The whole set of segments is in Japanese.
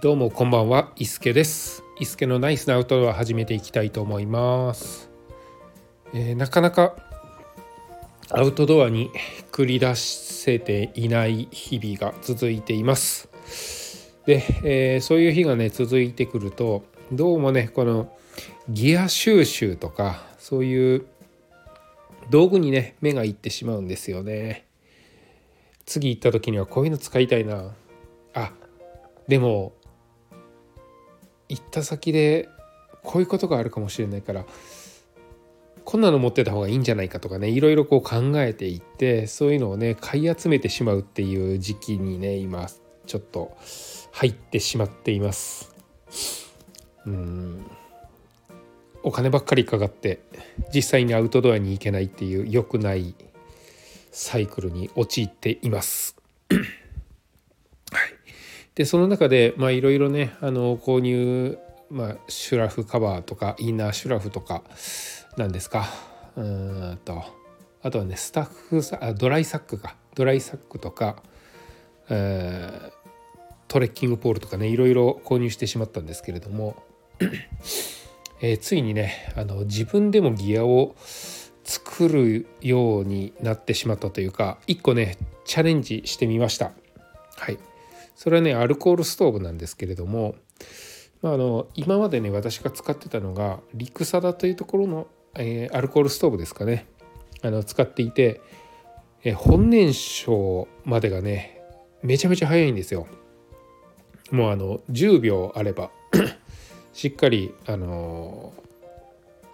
どうもこんばんは、伊助です。伊助のナイスなアウトドア始めていきたいと思います。えー、なかなかアウトドアに繰り出せていない日々が続いています。で、えー、そういう日がね続いてくるとどうもねこのギア収集とかそういう道具にね目がいってしまうんですよね。次行った時にはこういうの使いたいなあでも行った先でこういうことがあるかもしれないからこんなの持ってた方がいいんじゃないかとかねいろいろこう考えていってそういうのをね買い集めてしまうっていう時期にね今ちょっと入ってしまっています。うん。お金ばっかりかかって実際にアウトドアに行けないっていう良くないサイクルに陥っています。でその中でいろいろねあの購入、まあ、シュラフカバーとかインナーシュラフとかなんですか。うんと。あとはねスタッフさあドライサックか。ドライサックとか、え、トレッキングポールとかねいろいろ購入してしまったんですけれども、えー、ついにねあの自分でもギアを作るようになってしまったというか一個ねチャレンジしてみました。はい。それはねアルコールストーブなんですけれども、まあ、あの今までね私が使ってたのがリクサダというところの、えー、アルコールストーブですかねあの使っていて、えー、本燃焼までがねめちゃめちゃ早いんですよ。もうあの10秒あれば しっかりあの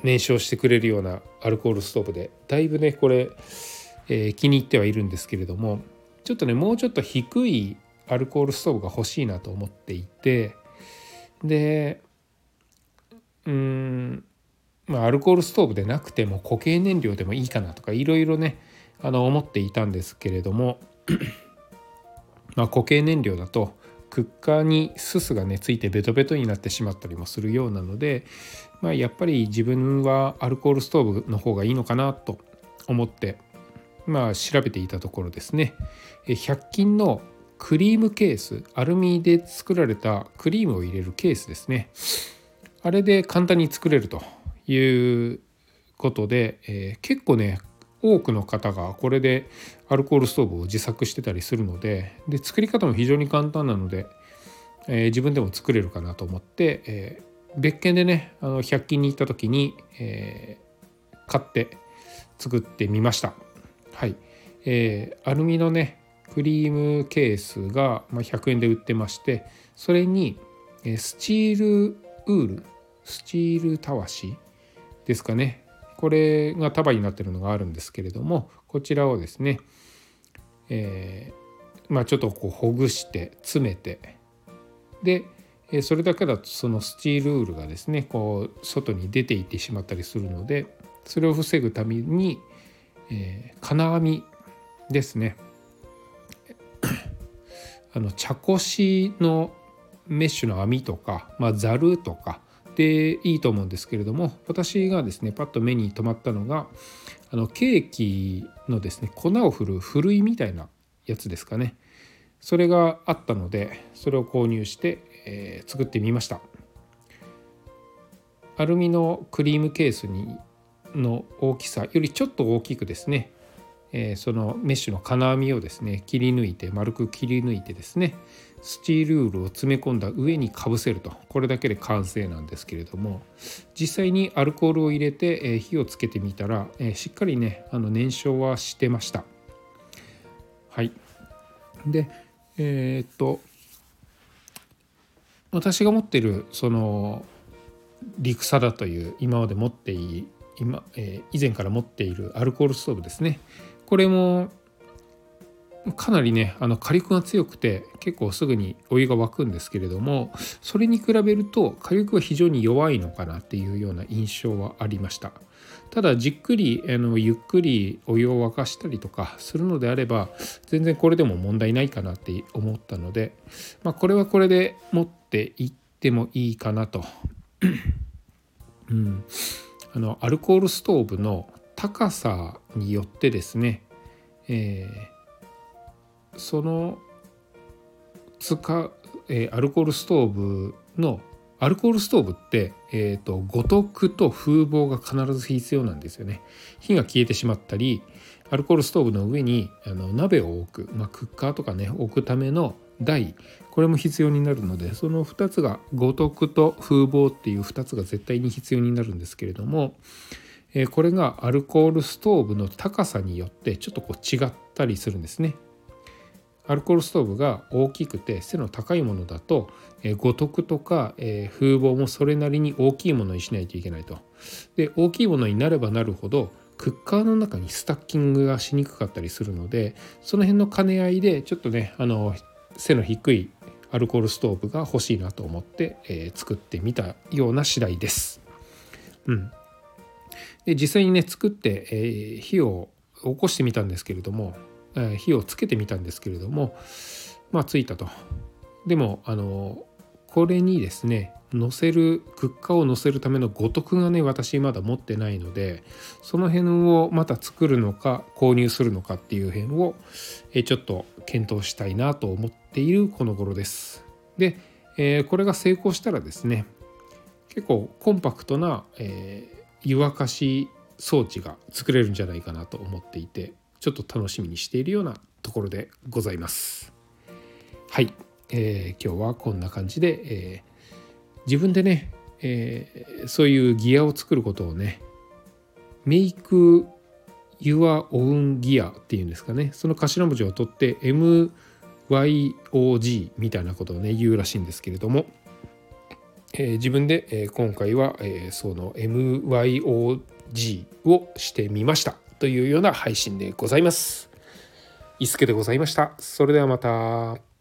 燃焼してくれるようなアルコールストーブでだいぶねこれ、えー、気に入ってはいるんですけれどもちょっとねもうちょっと低いアルコールストーブが欲しいなと思っていてでうんまあアルコールストーブでなくても固形燃料でもいいかなとかいろいろねあの思っていたんですけれども まあ固形燃料だとクッカーにすすがねついてベトベトになってしまったりもするようなので、まあ、やっぱり自分はアルコールストーブの方がいいのかなと思ってまあ調べていたところですね。100均のクリームケースアルミで作られたクリームを入れるケースですね。あれで簡単に作れるということで、えー、結構ね多くの方がこれでアルコールストーブを自作してたりするのでで作り方も非常に簡単なので、えー、自分でも作れるかなと思って、えー、別件でねあの100均に行った時に、え、買って作ってみました。はい、えー、アルミのねクリームケースが100円で売ってましてそれにスチールウールスチールたわしですかね。これが束になってるのがあるんですけれどもこちらをですね、えー、まあちょっとこうほぐして詰めてでそれだけだとそのスチールウールがですねこう外に出ていってしまったりするのでそれを防ぐために、えー、金網ですね。あの茶こしのメッシュの網とか、まあ、とかでいいと思うんですけれども私がですねパッと目に留まったのがあのケーキのですね粉を振るふるいみたいなやつですかね。それがあったのでそれを購入して、えー、作ってみました。アルミのクリームケースにの大きさよりちょっと大きくですねえそのメッシュの金網をですね切り抜いて丸く切り抜いてですねスチールールを詰め込んだ上にかぶせると。これだけで完成なんですけれども実際にアルコールを入れて、え火をつけてみたら、えしっかりねあの燃焼はしてました。はい。でえー、っと私が持っているそのリクサだという今まで持っている今、えー、以前から持っているアルコールストーブですね。これもかなりねあの火力が強くて結構すぐにお湯が沸くんですけれどもそれに比べると火力は非常に弱いのかなっていうような印象はありました。ただじっくりあのゆっくりお湯を沸かしたりとかするのであれば全然これでも問題ないかなって思ったので、まあ、これはこれで持っていってもいいかなと、うん、あのアルコールストーブの高さによってですね、えー、その使えー、アルコールストーブのアルコールストーブって、えーと、五徳と風防が必ず必要なんですよね。火が消えてしまったりアルコールストーブの上にあの鍋を置く、まあ、クッカーとかね置くための台これも必要になるのでその2つが五徳と風防っていう2つが絶対に必要になるんですけれども、え、これがアルコールストーブの高さによってちょっとこう違ったりするんですね。アルコールストーブが大きくて背の高いものだと、え、五徳とか、え、風防もそれなりに大きいものにしないといけないと。で大きいものになればなるほどクッカーの中にスタッキングがしにくかったりするのでその辺の兼ね合いでちょっとねあの背の低いアルコールストーブが欲しいなと思って、えー、作ってみたような次第です。うん、で実際にね作って、えー、火を起こしてみたんですけれどもえ火をつけてみたんですけれどもまあついたと。でもあのこれにですね乗せるクッカーを乗せるための五徳がね私まだ持ってないのでその辺をまた作るのか購入するのかっていう辺をえちょっと検討したいなと思っているこの頃です。で、えー、これが成功したらですね結構コンパクトな、えー、湯沸かし装置が作れるんじゃないかなと思っていてちょっと楽しみにしているようなところでございます。はい、えー、今日はこんな感じで、えー、自分でね、えー、そういうギアを作ることをねメイク Your Own Gear っていうんですかねその頭文字を取って MYOG みたいなことをね言うらしいんですけれども、えー、自分で、えー、今回は、えー、その MYOG をしてみました。というような配信でございます。伊助でございました。それではまた。